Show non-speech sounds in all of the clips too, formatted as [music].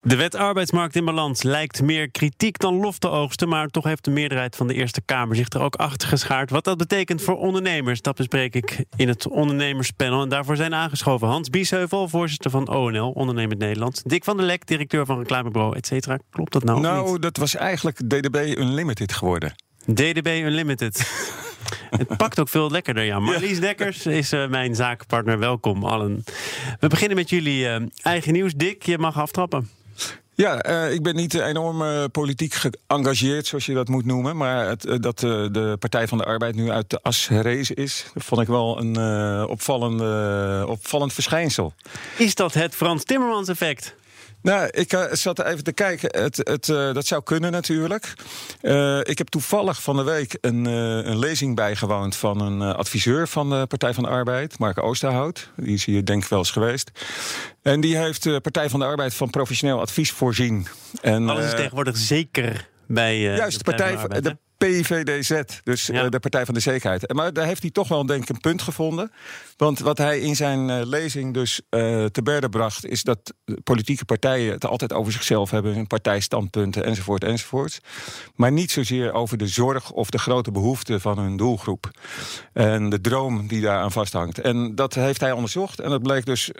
De wet arbeidsmarkt in balans lijkt meer kritiek dan lof te oogsten, maar toch heeft de meerderheid van de Eerste Kamer zich er ook achter geschaard. Wat dat betekent voor ondernemers, dat bespreek ik in het ondernemerspanel. En daarvoor zijn aangeschoven Hans Biesheuvel, voorzitter van ONL, Ondernemend Nederland. Dick van der Lek, directeur van reclamebureau, et cetera. Klopt dat nou? Nou, dat was eigenlijk DDB Unlimited geworden. DDB Unlimited. [laughs] Het pakt ook veel lekkerder, ja. Marlies Dekkers is uh, mijn zakenpartner. Welkom allen. We beginnen met jullie uh, eigen nieuws. Dick, je mag aftrappen. Ja, uh, ik ben niet enorm uh, politiek geëngageerd, zoals je dat moet noemen. Maar het, uh, dat de Partij van de Arbeid nu uit de as herrezen is, vond ik wel een opvallend verschijnsel. Is dat het Frans Timmermans effect? Nou, ik uh, zat even te kijken. Het, het, uh, dat zou kunnen natuurlijk. Uh, ik heb toevallig van de week een, een lezing bijgewoond van een adviseur van de Partij van de Arbeid, Mark Oosterhout. Die is hier denk ik wel eens geweest. En die heeft de Partij van de Arbeid van professioneel advies voorzien. En, Alles is tegenwoordig zeker bij. juist, de Partij van de, Arbeid, de PVDZ, dus ja. uh, de Partij van de Zekerheid. Maar daar heeft hij toch wel denk ik een punt gevonden. Want wat hij in zijn uh, lezing dus uh, te berde bracht... is dat politieke partijen het altijd over zichzelf hebben... hun partijstandpunten enzovoort enzovoort. Maar niet zozeer over de zorg of de grote behoeften van hun doelgroep. En de droom die daaraan vasthangt. En dat heeft hij onderzocht. En dat bleek dus...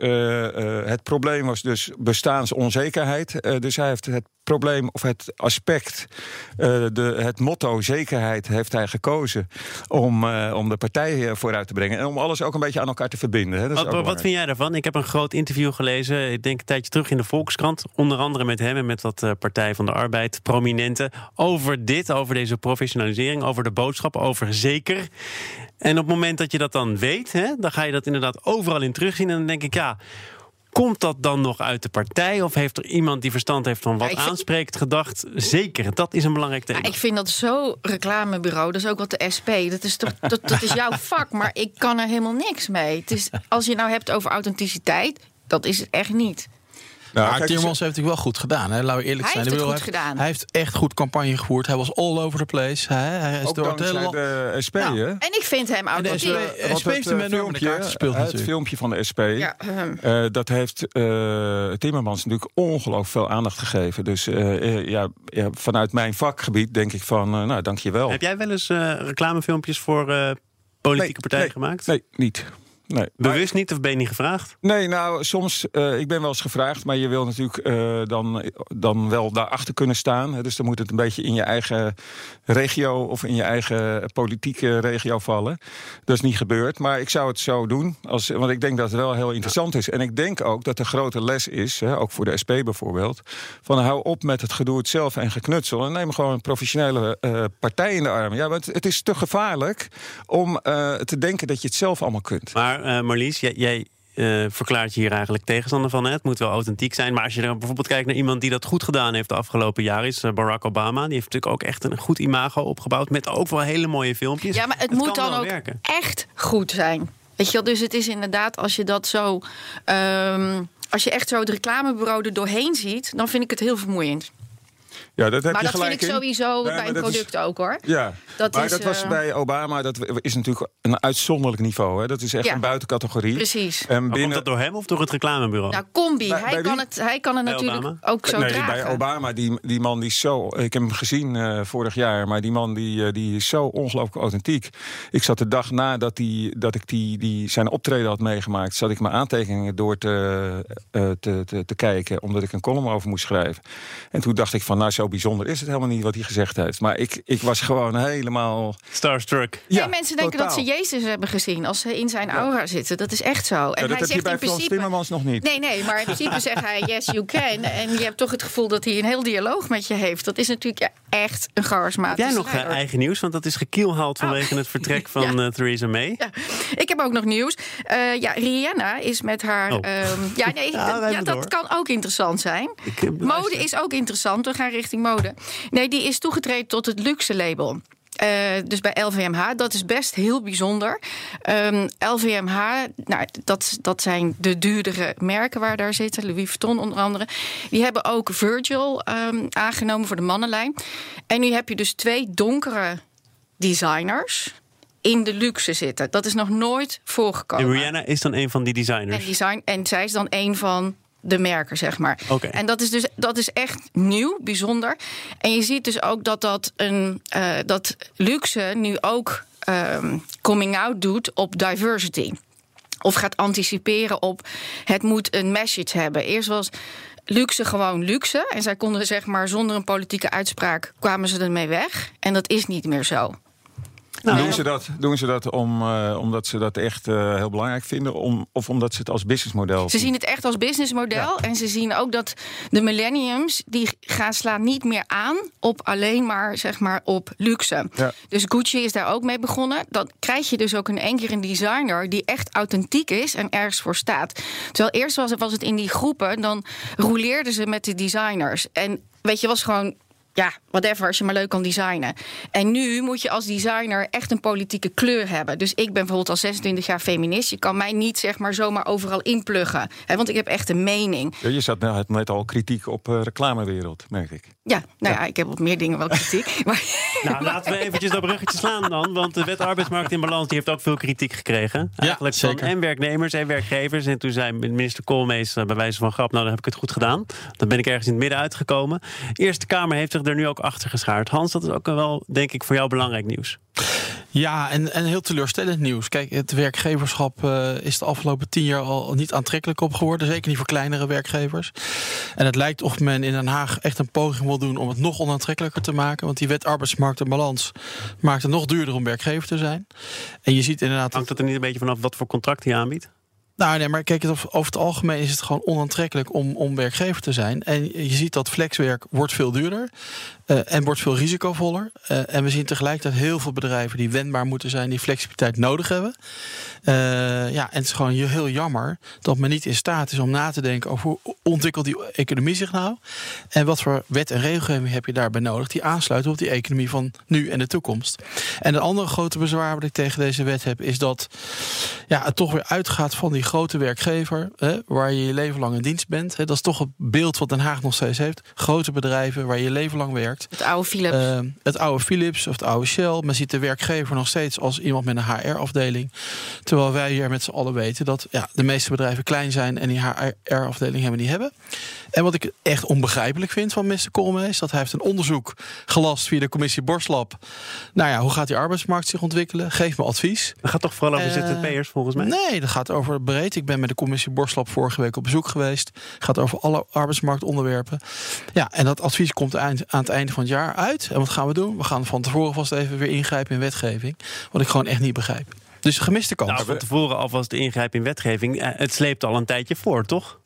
het probleem was dus bestaansonzekerheid. dus hij heeft het probleem of het aspect, de, het motto zekerheid heeft hij gekozen om, uh, om de partijen vooruit te brengen. En om alles ook een beetje aan elkaar te verbinden. Hè. Wat, wat vind jij daarvan? Ik heb een groot interview gelezen, ik denk een tijdje terug in de Volkskrant. Onder andere met hem en met wat uh, Partij van de Arbeid, prominenten. Over dit, over deze professionalisering, over de boodschap, over zeker. En op het moment dat je dat dan weet, hè, dan ga je dat inderdaad overal in terugzien. En dan denk ik, ja. Komt dat dan nog uit de partij? Of heeft er iemand die verstand heeft van wat ja, vind... aanspreekt gedacht? Zeker, dat is een belangrijk thema. Ja, ik vind dat zo reclamebureau, dat is ook wat de SP. Dat is, toch, dat, dat is jouw [laughs] vak, maar ik kan er helemaal niks mee. Het is, als je nou hebt over authenticiteit, dat is het echt niet. Nou, maar Timmermans heeft het wel goed gedaan. Hè? Laten we eerlijk hij zijn. Heeft het hij, goed gedaan. hij heeft echt goed campagne gevoerd. Hij was all over the place. Hij, hij is Ook door het hele de SP, nou? En ik vind hem authentiek. De SP heeft hem enorm in de kaart gespeeld Het natuurlijk. filmpje van de SP, Ja, um. uh, dat heeft uh, Timmermans natuurlijk ongelooflijk veel aandacht gegeven. Dus uh, ja, ja, vanuit mijn vakgebied denk ik van, nou, dank je wel. Heb jij wel eens reclamefilmpjes voor politieke nee, partijen nee, gemaakt? Nee, niet. Nee. Bewust niet of ben je niet gevraagd? Nee, nou, soms, uh, ik ben wel eens gevraagd, maar je wil natuurlijk uh, dan, dan wel daarachter kunnen staan. Hè, dus dan moet het een beetje in je eigen regio of in je eigen politieke regio vallen. Dat is niet gebeurd, maar ik zou het zo doen, als, want ik denk dat het wel heel interessant is. En ik denk ook dat de grote les is, hè, ook voor de SP bijvoorbeeld, van hou op met het gedoe het zelf en geknutsel en neem gewoon een professionele uh, partij in de arm. Ja, want het is te gevaarlijk om te denken dat je het zelf allemaal kunt. Maar uh, Marlies, jij, jij uh, verklaart je hier eigenlijk tegenstander van. Hè? Het moet wel authentiek zijn. Maar als je dan bijvoorbeeld kijkt naar iemand die dat goed gedaan heeft de afgelopen jaren, is uh, Barack Obama. Die heeft natuurlijk ook echt een goed imago opgebouwd. Met ook wel hele mooie filmpjes. Ja, maar het, het moet dan ook werken. echt goed zijn. Weet je wel, dus het is inderdaad, als je dat zo. Um, als je echt zo het reclamebureau er doorheen ziet, dan vind ik het heel vermoeiend. Ja, dat heb maar je dat gelijk vind ik sowieso nee, bij een product is, ook hoor. Ja, dat maar is, dat was uh, bij Obama, dat is natuurlijk een uitzonderlijk niveau. Hè? Dat is echt Ja. een buitencategorie. Precies. En komt dat door hem of door het reclamebureau? Nou, combi. Bij- hij, bij kan het, hij kan het Bij natuurlijk Obama? ook zo nee, dragen. bij Obama, die, die man die is zo... Ik heb hem gezien eh, vorig jaar, maar die man die, eh, die is zo ongelooflijk authentiek. Ik zat de dag nadat die, dat ik die, die zijn optreden had meegemaakt... zat ik mijn aantekeningen door te, eh, te, te, te kijken... omdat ik een column over moest schrijven. En toen dacht ik van, nou, zo bijzonder is het helemaal niet wat hij gezegd heeft. Maar ik, ik was gewoon helemaal... Starstruck. Ja, nee, mensen denken totaal. dat ze Jezus hebben gezien als ze in zijn aura zitten. Dat is echt zo. En Ja, dat hij heb je zegt bij in Frans principe. Timmermans nog niet. Nee, nee, maar in principe zegt hij yes, you can. En je hebt toch het gevoel dat hij een heel dialoog met je heeft. Dat is natuurlijk ja, echt een Heb charismatische jij nog eigen nieuws? Want dat is gekielhaald vanwege het vertrek [laughs] van Ja. eh, Theresa May. Ja, ik heb ook nog nieuws. Eh, ja, Rihanna is met haar. Oh. ehm, ja, nee, [laughs] dat door. kan ook interessant zijn. Eh, Mode is ook interessant. We gaan richting mode. Nee, die is toegetreden tot het luxe label. dus bij LVMH. Dat is best heel bijzonder. LVMH, nou, dat, dat zijn de duurdere merken waar daar zitten. Louis Vuitton onder andere. Die hebben ook Virgil aangenomen voor de mannenlijn. En nu heb je dus twee donkere designers in de luxe zitten. Dat is nog nooit voorgekomen. En Rihanna is dan een van die designers. En, design, en zij is dan een van de merken, zeg maar. Okay. En dat is dus dat is echt nieuw, bijzonder. En je ziet dus ook dat dat een uh, dat luxe nu ook um, coming out doet op diversity. Of gaat anticiperen op het moet een message hebben. Eerst was luxe gewoon luxe. En zij konden zeg maar zonder een politieke uitspraak kwamen ze ermee weg. En dat is niet meer zo. Nou, doen, ze dat, doen ze dat om, uh, omdat ze dat echt uh, heel belangrijk vinden? Om, of omdat ze het als businessmodel Ze zien het echt als businessmodel. Ja. En ze zien ook dat de millenniums... die gaan slaan niet meer aan op alleen maar, zeg maar op luxe. Ja. Dus Gucci is daar ook mee begonnen. Dan krijg je dus ook in één keer een designer... die echt authentiek is en ergens voor staat. Terwijl eerst was het, was het in die groepen... dan rouleerden ze met de designers. En weet je, was gewoon ja, whatever, als je maar leuk kan designen. En nu moet je als designer echt een politieke kleur hebben. Dus ik ben bijvoorbeeld al 26 jaar feminist. Je kan mij niet zeg maar zomaar overal inpluggen. Hè, want ik heb echt een mening. Ja, je zat net, al kritiek op uh, reclamewereld, merk ik. Ja, nou ja. ja. ik heb op meer dingen wel kritiek. [laughs] maar, nou, [laughs] laten we eventjes dat bruggetje slaan dan. Want de wet arbeidsmarkt in balans die heeft ook veel kritiek gekregen. Eigenlijk ja, van en werknemers en werkgevers. En toen zei minister Koolmees bij wijze van grap... nou, dan heb ik het goed gedaan. Dan ben ik ergens in het midden uitgekomen. De Eerste Kamer heeft zich er nu ook achter geschaard. Hans, dat is ook wel, denk ik, voor jou belangrijk nieuws. Ja, en, en heel teleurstellend nieuws. Kijk, het werkgeverschap uh, is de afgelopen tien jaar al niet aantrekkelijk op geworden. Zeker niet voor kleinere werkgevers. En het lijkt of men in Den Haag echt een poging wil doen om het nog onaantrekkelijker te maken. Want die wet arbeidsmarkt en balans maakt het nog duurder om werkgever te zijn. En je ziet inderdaad. Hangt het er niet een beetje vanaf wat voor contract hij aanbiedt? Nou, nee, maar kijk, over het algemeen is het gewoon onaantrekkelijk om, om werkgever te zijn. En je ziet dat flexwerk wordt veel duurder uh, en wordt veel risicovoller. Uh, en we zien tegelijkertijd heel veel bedrijven die wendbaar moeten zijn, die flexibiliteit nodig hebben. Uh, ja, en het is gewoon heel jammer dat men niet in staat is om na te denken over hoe ontwikkelt die economie zich nou. En wat voor wet en regelgeving heb je daarbij nodig die aansluiten op die economie van nu en de toekomst. En een andere grote bezwaar wat ik tegen deze wet heb, is dat ja, het toch weer uitgaat van die grote werkgever, hè, waar je je leven lang in dienst bent. Hè, dat is toch het beeld wat Den Haag nog steeds heeft. Grote bedrijven waar je je leven lang werkt. Het oude Philips. Uh, het oude Philips of het oude Shell. Men ziet de werkgever nog steeds als iemand met een HR-afdeling. Terwijl wij hier met z'n allen weten dat ja, de meeste bedrijven klein zijn en die HR-afdeling hebben die hebben. En wat ik echt onbegrijpelijk vind van Mr. Koolmees... dat hij heeft een onderzoek gelast via de commissie Borslab. Nou ja, hoe gaat die arbeidsmarkt zich ontwikkelen? Geef me advies. Dat gaat toch vooral over uh, ZZP'ers volgens mij? Nee, dat gaat over breed. Ik ben met de commissie Borslab vorige week op bezoek geweest. Het gaat over alle arbeidsmarktonderwerpen. Ja, en dat advies komt aan het einde van het jaar uit. En wat gaan we doen? We gaan van tevoren vast even weer ingrijpen in wetgeving. Wat ik gewoon echt niet begrijp. Dus gemiste kans. Nou, van tevoren alvast ingrijpen in wetgeving. Het sleept al een tijdje voor, toch?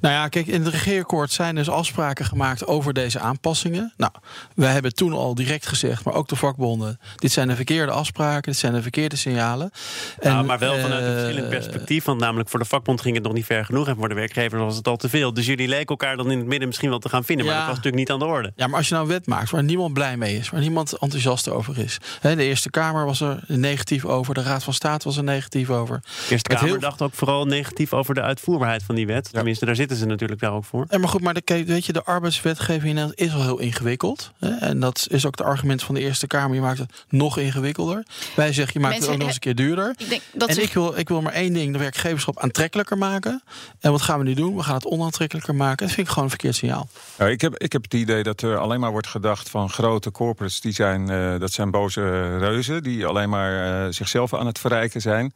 Nou ja, kijk, in het regeerakkoord zijn dus afspraken gemaakt over deze aanpassingen. Nou, wij hebben toen al direct gezegd, maar ook de vakbonden: dit zijn de verkeerde afspraken, dit zijn de verkeerde signalen. En, nou, maar wel vanuit een verschillend perspectief. Want namelijk voor de vakbond ging het nog niet ver genoeg. En voor de werkgevers was het al te veel. Dus jullie leken elkaar dan in het midden misschien wel te gaan vinden. Maar ja, dat was natuurlijk niet aan de orde. Ja, maar als je nou een wet maakt waar niemand blij mee is, waar niemand enthousiast over is. Hè, de Eerste Kamer was er negatief over, de Raad van State was er negatief over. De Eerste Kamer heel... dacht ook vooral negatief over de uitvoerbaarheid van die wet. Ja. Tenminste, daar zitten ze natuurlijk daar ook voor. Ja, maar goed, maar de, weet je, de arbeidswetgeving is al heel ingewikkeld. Hè? En dat is ook het argument van de Eerste Kamer. Je maakt het nog ingewikkelder. Wij zeggen, je maakt Mensen, het ook nog eens een keer duurder. Ik denk, dat en ik, wil, ik wil maar één ding, de werkgeverschap aantrekkelijker maken. En wat gaan we nu doen? We gaan het onaantrekkelijker maken. Dat vind ik gewoon een verkeerd signaal. Ja, ik, heb, ik heb het idee dat er alleen maar wordt gedacht van grote corporates. Die zijn, uh, dat zijn boze reuzen. Die alleen maar uh, zichzelf aan het verrijken zijn.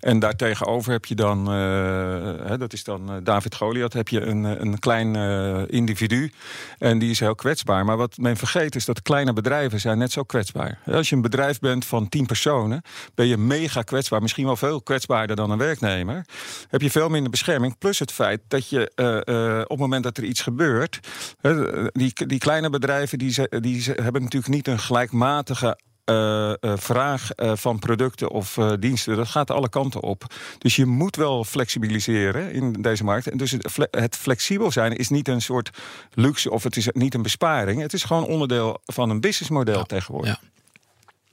En daartegenover heb je dan, uh, hè, dat is dan David Goliath, heb je een, een klein uh, individu. En die is heel kwetsbaar. Maar wat men vergeet is dat kleine bedrijven zijn net zo kwetsbaar. Als je een bedrijf bent van tien personen, ben je mega kwetsbaar. Misschien wel veel kwetsbaarder dan een werknemer. Heb je veel minder bescherming. Plus het feit dat je uh, op het moment dat er iets gebeurt. die, die kleine bedrijven die, die hebben natuurlijk niet een gelijkmatige uh, uh, vraag uh, van producten of diensten, dat gaat alle kanten op. Dus je moet wel flexibiliseren in deze markt. En dus het, het, flexibel zijn is niet een soort luxe of het is niet een besparing. Het is gewoon onderdeel van een businessmodel ja. tegenwoordig. Ja.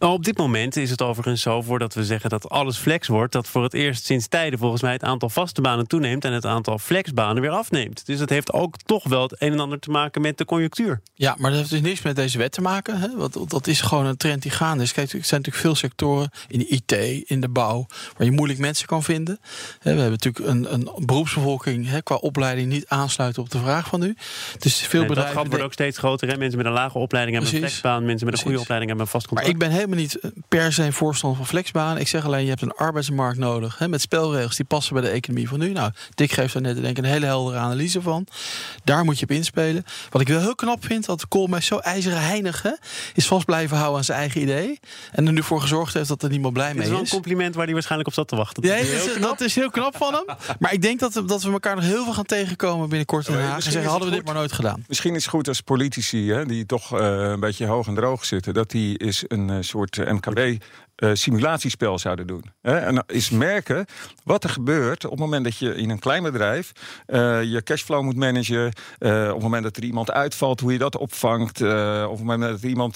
Nou, op dit moment is het overigens zo, voordat we zeggen dat alles flex wordt, dat voor het eerst sinds tijden volgens mij het aantal vaste banen toeneemt en het aantal flexbanen weer afneemt. Dus dat heeft ook toch wel het een en ander te maken met de conjunctuur. Ja, maar dat heeft dus niks met deze wet te maken. Hè? Want dat is gewoon een trend die gaande is. Kijk, er zijn natuurlijk veel sectoren in de IT, in de bouw, waar je moeilijk mensen kan vinden. We hebben natuurlijk een, een beroepsbevolking hè, qua opleiding niet aansluiten op de vraag van nu. Dus veel Nee, dat bedrijven. gat wordt ook steeds groter. Hè? Mensen met een lage opleiding hebben een flexbaan, mensen met een goede opleiding hebben een vast Maar contract. ik ben helemaal niet per se voorstander van flexbaan. Ik zeg alleen, je hebt een arbeidsmarkt nodig. Hè, met spelregels die passen bij de economie van nu. Nou, Dick geeft daar net denk ik een hele heldere analyse van. Daar moet je op inspelen. Wat ik wel heel knap vind, dat Koolmees zo ijzeren heinig hè, is vast blijven houden aan zijn eigen idee. En er nu voor gezorgd heeft dat er niemand blij mee is wel een is. compliment waar hij waarschijnlijk op zat te wachten. Ja, Dat is dat, heel is, knap. dat is heel knap van hem. Maar ik denk dat, dat we elkaar nog heel veel gaan tegenkomen binnenkort in Den Haag. En zeggen, is hadden we dit maar nooit gedaan. Misschien is het goed als politici, hè, die toch eh, een beetje hoog en droog zitten, dat die eens een eh, soort eh, MKB. eh, simulatiespel zouden doen. Hè? En is merken wat er gebeurt op het moment dat je in een klein bedrijf eh, je cashflow moet managen. eh, op het moment dat er iemand uitvalt, hoe je dat opvangt. eh, op het moment dat iemand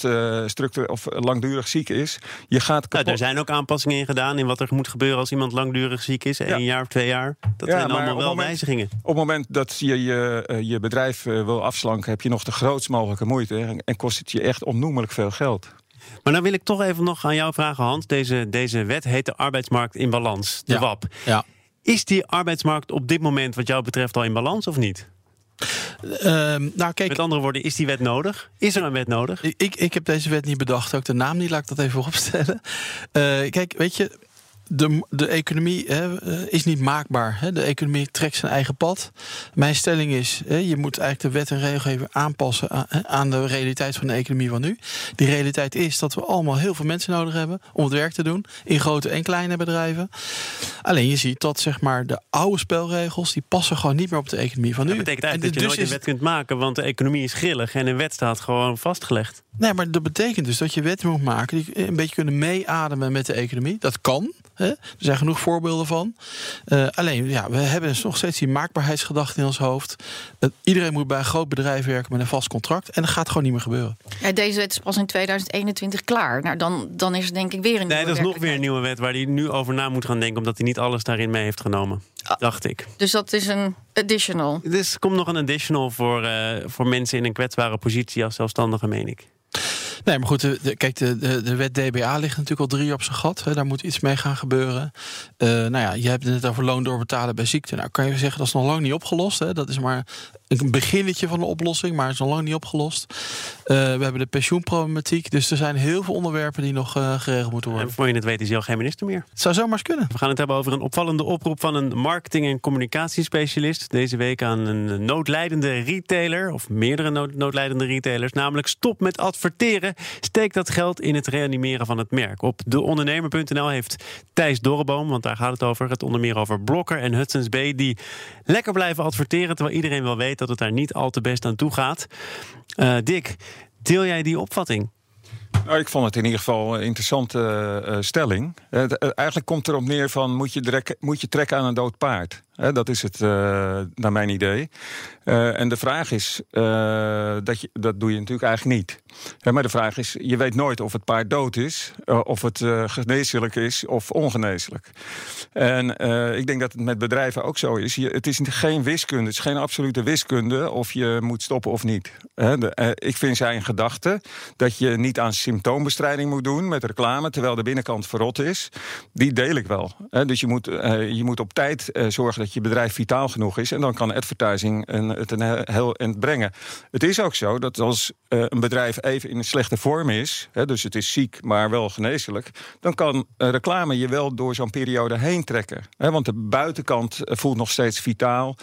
structureel of langdurig ziek is. Je gaat Nou, kapot. er zijn ook aanpassingen in gedaan in wat er moet gebeuren als iemand langdurig ziek is. Een jaar of twee jaar. Dat Ja, zijn allemaal wel moment- wijzigingen. Op het moment dat je je, eh, je bedrijf eh, wil afslanken, heb je nog de grootst mogelijke moeite. En, en kost het je echt onnoemelijk veel geld. Maar dan wil ik toch even nog aan jou vragen, Hans. Deze, deze wet heet de arbeidsmarkt in balans, de Ja. WAP. Ja. Is die arbeidsmarkt op dit moment wat jou betreft al in balans of niet? Ehm, nou, kijk, Met andere woorden, is die wet nodig? Is er een wet nodig? Ik, ik, ik heb deze wet niet bedacht, ook de naam niet, laat ik dat even [laughs] opstellen. Eh, kijk, weet je, de, de economie hè, eh, is niet maakbaar. Hè. De economie trekt zijn eigen pad. Mijn stelling is, hè, je moet eigenlijk de wet en regelgeving aanpassen aan, de realiteit van de economie van nu. Die realiteit is dat we allemaal heel veel mensen nodig hebben om het werk te doen. In grote en kleine bedrijven. Alleen je ziet dat zeg maar, de oude spelregels, die passen gewoon niet meer op de economie van nu. Dat betekent eigenlijk En dat je dus nooit een wet kunt maken, want de economie is grillig en een wet staat gewoon vastgelegd. Nee, maar dat betekent dus dat je wetten moet maken die een beetje kunnen meeademen met de economie. Dat kan. Hè? Er zijn genoeg voorbeelden van. Eh, alleen, ja, we hebben dus nog steeds die maakbaarheidsgedachte in ons hoofd. Dat iedereen moet bij een groot bedrijf werken met een vast contract. En dat gaat gewoon niet meer gebeuren. Ja, deze wet is pas in 2021 klaar. Nou, dan, dan is er denk ik weer een Nee, nieuwe dat is nog weer een nieuwe wet waar hij nu over na moet gaan denken, omdat hij niet alles daarin mee heeft genomen. Dacht ik. Dus dat is een additional. Dus er komt nog een additional voor, eh, voor mensen in een kwetsbare positie als zelfstandige, meen ik. Nee, maar goed, kijk, de, de, de wet DBA ligt natuurlijk al drie jaar op zijn gat. Hè. Daar moet iets mee gaan gebeuren. Eh, nou ja, je hebt het net over loon doorbetalen bij ziekte. Nou, kan je zeggen, dat is nog lang niet opgelost. Hè. Dat is maar een beginnetje van de oplossing, maar het is nog lang niet opgelost. Eh, we hebben de pensioenproblematiek. Dus er zijn heel veel onderwerpen die nog eh, geregeld moeten worden. En voor je het weet is hij al geen minister meer. Het zou zomaar eens kunnen. We gaan het hebben over een opvallende oproep van een marketing- en communicatiespecialist. Deze week aan een noodlijdende retailer, of meerdere nood- noodlijdende retailers. Namelijk stop met adverteren. Steek dat geld in het reanimeren van het merk. Op deondernemer.nl heeft Thijs Dorreboom, want daar gaat het over. Het onder meer over Blokker en Hudson's Bay. Die lekker blijven adverteren, terwijl iedereen wel weet dat het daar niet al te best aan toe gaat. Eh, Dick, deel jij die opvatting? Nou, ik vond het in ieder geval een interessante eh, eh, stelling. Eh, eigenlijk komt erop neer van moet je, moet je trekken aan een dood paard. Dat is het, naar mijn idee. En de vraag is, dat, je, dat doe je natuurlijk eigenlijk niet. Maar de vraag is, je weet nooit of het paard dood is... of het geneeslijk is of ongeneeslijk. En ik denk dat het met bedrijven ook zo is. Het is geen wiskunde, het is geen absolute wiskunde... of je moet stoppen of niet. Ik vind zijn gedachte dat je niet aan symptoombestrijding moet doen... met reclame, terwijl de binnenkant verrot is. Die deel ik wel. Dus je moet, eh, je moet op tijd eh, zorgen dat je bedrijf vitaal genoeg is... en dan kan advertising het een heel- eind brengen. Het is ook zo dat als eh, een bedrijf even in een slechte vorm is... Dus het is ziek, maar wel geneeslijk... dan kan reclame je wel door zo'n periode heen trekken. Want de buitenkant voelt nog steeds vitaal.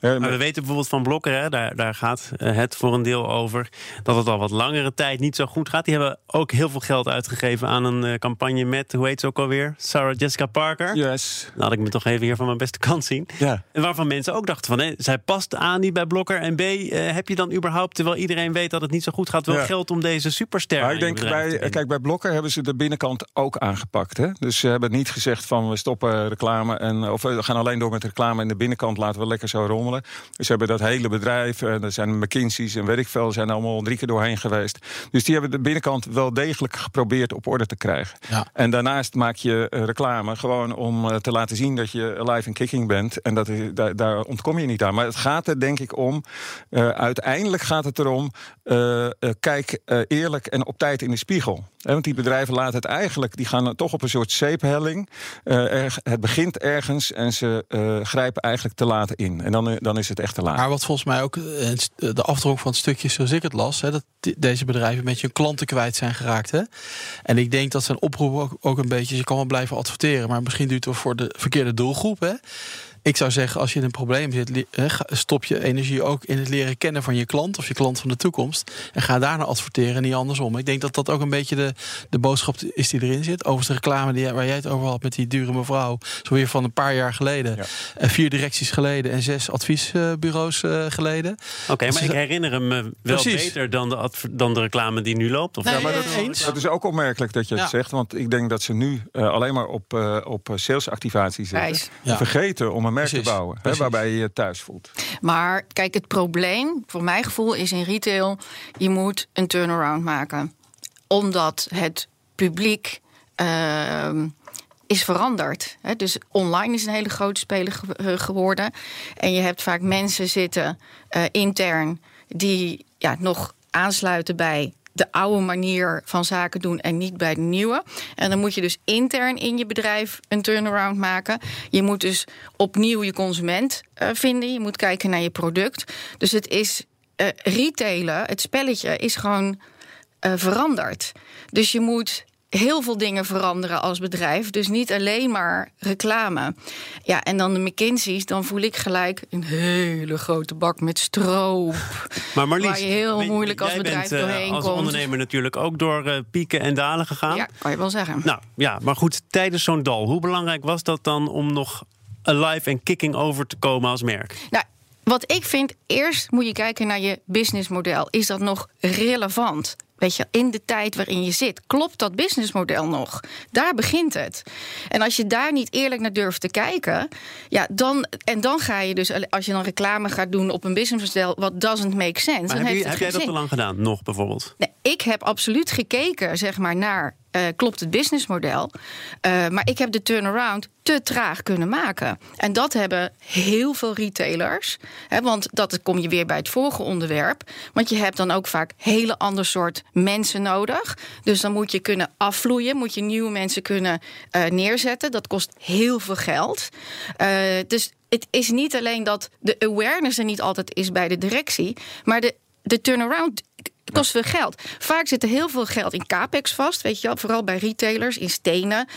Maar we weten bijvoorbeeld van Blokker, hè, daar, daar gaat eh, het voor een deel over, dat het al wat langere tijd niet zo goed gaat. Die hebben ook heel veel geld uitgegeven aan een eh, campagne met, hoe heet ze ook alweer? Sarah Jessica Parker. Yes. Laat ik me toch even hier van mijn beste kant zien. Ja. En waarvan mensen ook dachten van, hé, zij past aan niet bij Blokker. En B, eh, heb je dan überhaupt, terwijl iedereen weet dat het niet zo goed gaat, wel Ja. geld om deze superster Maar ik denk bij, kijk, bij Blokker hebben ze de binnenkant ook aangepakt. Hè? Dus ze hebben niet gezegd van we stoppen reclame en of we gaan alleen door met reclame en de binnenkant laten we lekker zo rommelen. Verzamelen. Dus ze hebben dat hele bedrijf, en er zijn McKinsey's en weet ik veel, zijn allemaal drie keer doorheen geweest. Dus die hebben de binnenkant wel degelijk geprobeerd op orde te krijgen. Ja. En daarnaast maak je reclame gewoon om te laten zien dat je live en kicking bent. En dat, daar, daar ontkom je niet aan. Maar het gaat er denk ik om, uiteindelijk gaat het erom, kijk eerlijk en op tijd in de spiegel. want die bedrijven laten het eigenlijk, die gaan toch op een soort zeephelling. Uh, het begint ergens en ze uh, grijpen eigenlijk te laat in. En dan, dan is het echt te laat. Maar wat volgens mij ook de afdronk van het stukje zoals ik het las, hè, dat deze bedrijven een beetje hun klanten kwijt zijn geraakt. Hè? En ik denk dat zijn oproep ook, ook een beetje, je kan wel blijven adverteren, maar misschien duurt het voor de verkeerde doelgroep. Hè? Ik zou zeggen, als je in een probleem zit, stop je energie ook in het leren kennen van je klant of je klant van de toekomst. En ga daarna adverteren en niet andersom. Ik denk dat dat ook een beetje de, de boodschap is die erin zit. Overigens de reclame die, waar jij het over had met die dure mevrouw. Zo weer van een paar jaar geleden. Ja. Eh, vier directies geleden en zes adviesbureaus uh, geleden. Oké, maar ik herinner hem wel Precies. beter dan de, dan de reclame die nu loopt. Of nee, ja, maar dat, eens. dat is ook opmerkelijk dat je het zegt. Want ik denk dat ze nu uh, alleen maar op, uh, op salesactivatie zitten. Vergeten om een merk te bouwen. Hè, waarbij je je thuis voelt. Maar kijk, het probleem, voor mijn gevoel, is in retail... je moet een turnaround maken. Omdat het publiek... Uh, is veranderd. Dus online is een hele grote speler eh, geworden. En je hebt vaak mensen zitten uh, intern die ja, nog aansluiten bij de oude manier van zaken doen en niet bij de nieuwe. En dan moet je dus intern in je bedrijf een turnaround maken. Je moet dus opnieuw je consument uh, vinden. Je moet kijken naar je product. Dus het is uh, retailen, het spelletje is gewoon uh, veranderd. Dus je moet heel veel dingen veranderen als bedrijf. Dus niet alleen maar reclame. Ja, en dan de McKinsey's, dan voel ik gelijk een hele grote bak met stroop. Maar Marlies, waar je heel moeilijk als bedrijf bent, doorheen uh, als komt. ondernemer natuurlijk ook door uh, pieken en dalen gegaan. Ja, kan je wel zeggen. Nou ja, maar goed, tijdens zo'n dal, hoe belangrijk was dat dan om nog alive en kicking over te komen als merk? Nou, wat ik vind, eerst moet je kijken naar je businessmodel. Is dat nog relevant? Weet je, in de tijd waarin je zit, klopt dat businessmodel nog? Daar begint het. En als je daar niet eerlijk naar durft te kijken, ja, dan, en dan ga je dus, als je dan reclame gaat doen op een businessmodel, wat doesn't make sense. Maar dan heb, heeft je, het heb jij dat te lang gedaan, nog bijvoorbeeld? Nee, ik heb absoluut gekeken, zeg maar, naar uh, klopt het businessmodel. Uh, maar ik heb de turnaround te traag kunnen maken. En dat hebben heel veel retailers. Hè, want dat kom je weer bij het vorige onderwerp. Want je hebt dan ook vaak hele ander soort mensen nodig. Dus dan moet je kunnen afvloeien, moet je nieuwe mensen kunnen uh, neerzetten. Dat kost heel veel geld. dus het is niet alleen dat de awareness er niet altijd is bij de directie, maar de, de turnaround kost veel geld. Vaak zit er heel veel geld in capex vast, weet je wel, vooral bij retailers, in stenen,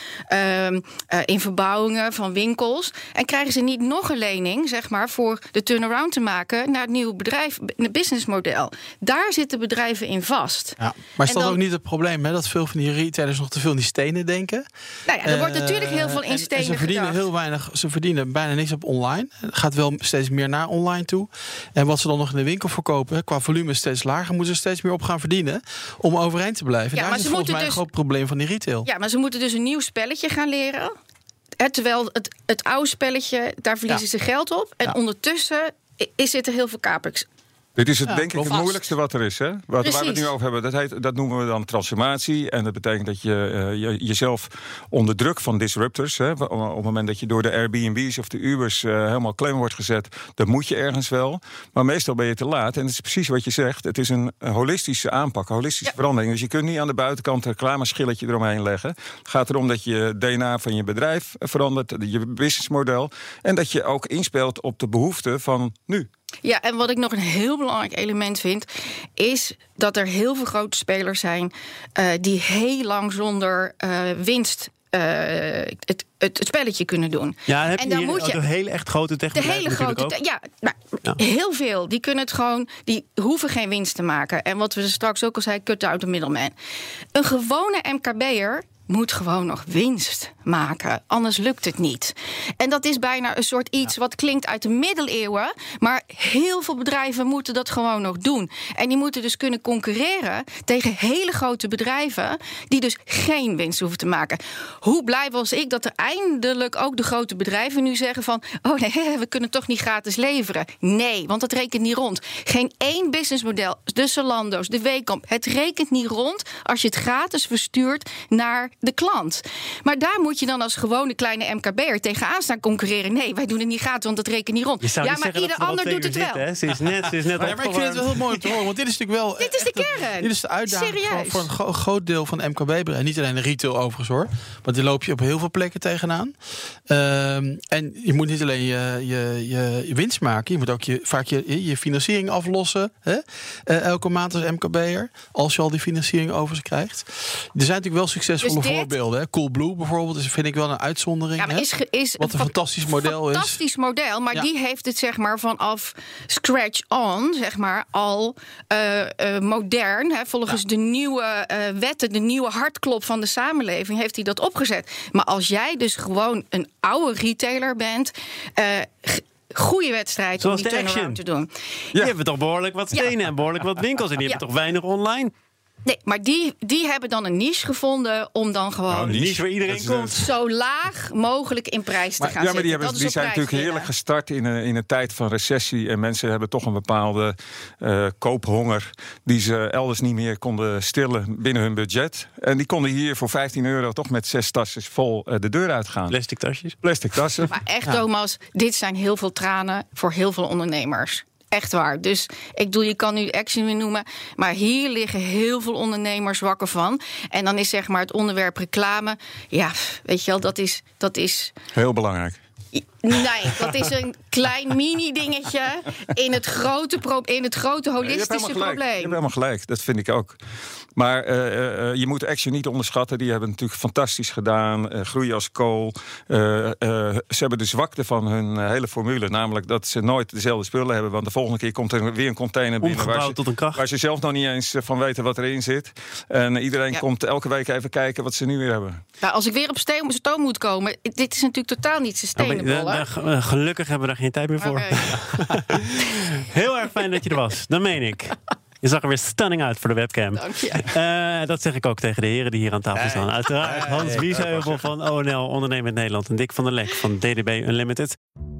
um, uh, in verbouwingen van winkels. En krijgen ze niet nog een lening, zeg maar, voor de turnaround te maken naar het nieuwe bedrijf, het businessmodel. Daar zitten bedrijven in vast. Ja, maar is dat dan, ook niet het probleem, hè, dat veel van die retailers nog te veel in die stenen denken? Nou ja, er wordt uh, natuurlijk heel veel in en, stenen en ze verdienen gedacht. heel weinig, ze verdienen bijna niks op online. Het gaat wel steeds meer naar online toe. En wat ze dan nog in de winkel verkopen, qua volume steeds lager, moeten ze steeds meer op gaan verdienen om overeind te blijven. Ja, Daar maar is ze volgens mij moeten een groot probleem van die retail. Ja, maar ze moeten dus een nieuw spelletje gaan leren. Hè, terwijl het, het oude spelletje, daar verliezen Ja. ze geld op. En Ja. ondertussen is zit er heel veel capex. Dit is het, Ja, denk ik het moeilijkste wat er is. Hè? Waar, waar we het nu over hebben, dat, heet, dat noemen we dan transformatie. En dat betekent dat je, eh, je jezelf onder druk van disruptors... Hè, op op het moment dat je door de Airbnb's of de Ubers eh, helemaal klem wordt gezet... dan moet je ergens wel. Maar meestal ben je te laat. En het is precies wat je zegt. Het is een holistische aanpak, een holistische Ja. verandering. Dus je kunt niet aan de buitenkant een reclameschilletje eromheen leggen. Het gaat erom dat je DNA van je bedrijf verandert, je businessmodel... en dat je ook inspeelt op de behoeften van nu. Ja, en wat ik nog een heel belangrijk element vind, is dat er heel veel grote spelers zijn eh, die heel lang zonder eh, winst eh, het, het, het spelletje kunnen doen. Ja, heb En je dan hier moet je- de hele echt grote De techbedrijven hele grote. ook. Ja, nou, Ja. heel veel. Die kunnen het gewoon. Die hoeven geen winst te maken. En wat we straks ook al zeiden, cut out de middleman. Een gewone MKB'er moet gewoon nog winst maken. Anders lukt het niet. En dat is bijna een soort iets wat klinkt uit de middeleeuwen. Maar heel veel bedrijven moeten dat gewoon nog doen. En die moeten dus kunnen concurreren tegen hele grote bedrijven. die dus geen winst hoeven te maken. Hoe blij was ik dat er eindelijk ook de grote bedrijven nu zeggen van. oh nee, [laughs] we kunnen toch niet gratis leveren. Nee, want dat rekent niet rond. Geen één businessmodel, de Salando's, de Weekamp. het rekent niet rond als je het gratis verstuurt naar de klant. Maar daar moet je dan als gewone kleine MKB'er tegenaan staan concurreren. Nee, wij doen het niet gratis, want dat rekent niet rond. ja, maar ieder ander doet het wel. Ze is net, ze is net maar, ik vind het wel heel mooi te horen, want dit is natuurlijk wel. [laughs] Dit is de kern. Dit is de uitdaging voor een groot deel van MKB-bedrijven. Niet alleen de retail overigens hoor, want die loop je op heel veel plekken tegenaan. Um, en je moet niet alleen je, je, je, winst maken, je moet ook je, vaak je, je financiering aflossen. Hè? Uh, elke maand als MKB'er, als je al die financiering over ze krijgt. Er zijn natuurlijk wel succesvolle dus voorbeelden. Hè? Coolblue bijvoorbeeld, is, vind ik wel een uitzondering. Ja, maar is, is Wat een fantastisch model is. Fantastisch model, maar die heeft het zeg maar vanaf scratch on, zeg maar, al uh, uh, modern. Hè, volgens ja. de nieuwe uh, wetten, de nieuwe hartklop van de samenleving, heeft hij dat opgezet. Maar als jij dus gewoon een oude retailer bent goede wedstrijd Zoals om die turnaround te doen. Ja. Die hebben toch behoorlijk wat stenen en behoorlijk wat winkels. En die hebben toch weinig online. Nee, maar die, die hebben dan een niche gevonden om dan gewoon. Nou, een niche waar iedereen komt. Zo laag mogelijk in prijs te gaan. Ja, maar die, hebben, die zijn natuurlijk heerlijk gestart in een, in een tijd van recessie. En mensen hebben toch een bepaalde uh, koophonger. die ze elders niet meer konden stillen binnen hun budget. En die konden hier voor 15 euro toch met zes tassen vol uh, de deur uitgaan. Plastic tasjes? Plastic tassen. Maar echt, Thomas, dit zijn heel veel tranen voor heel veel ondernemers. Echt waar. Dus ik bedoel, je kan nu Action weer noemen. Maar hier liggen heel veel ondernemers wakker van. En dan is zeg maar het onderwerp reclame. Ja, weet je wel, dat is. Dat is heel belangrijk. Nee, dat is een klein mini-dingetje in het grote, in het grote holistische je probleem. Je hebt helemaal gelijk, dat vind ik ook. Maar uh, uh, je moet Action niet onderschatten. Die hebben natuurlijk fantastisch gedaan. Uh, groeien als kool. ze hebben de zwakte van hun hele formule. Namelijk dat ze nooit dezelfde spullen hebben. Want de volgende keer komt er weer een container binnen. Waar ze, tot een kracht. waar ze zelf nog niet eens van weten wat erin zit. En iedereen komt elke week even kijken wat ze nu weer hebben. Nou, als ik weer op stoom moet komen. Dit is natuurlijk totaal niet sustainable. Uh, gelukkig hebben we daar geen tijd meer voor. [laughs] Heel erg fijn dat je er was. Dat meen ik. Je zag er weer stunning uit voor de webcam. Dank je. Uh, dat zeg ik ook tegen de heren die hier aan tafel staan. Uiteraard Hans Wiesheuvel van ONL Ondernemend Nederland en Dick van der Lek van DDB Unlimited.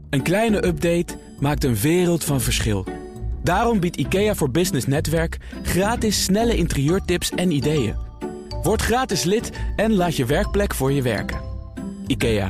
Een kleine update maakt een wereld van verschil. Daarom biedt IKEA voor Business Netwerk gratis snelle interieurtips en ideeën. Word gratis lid en laat je werkplek voor je werken. IKEA,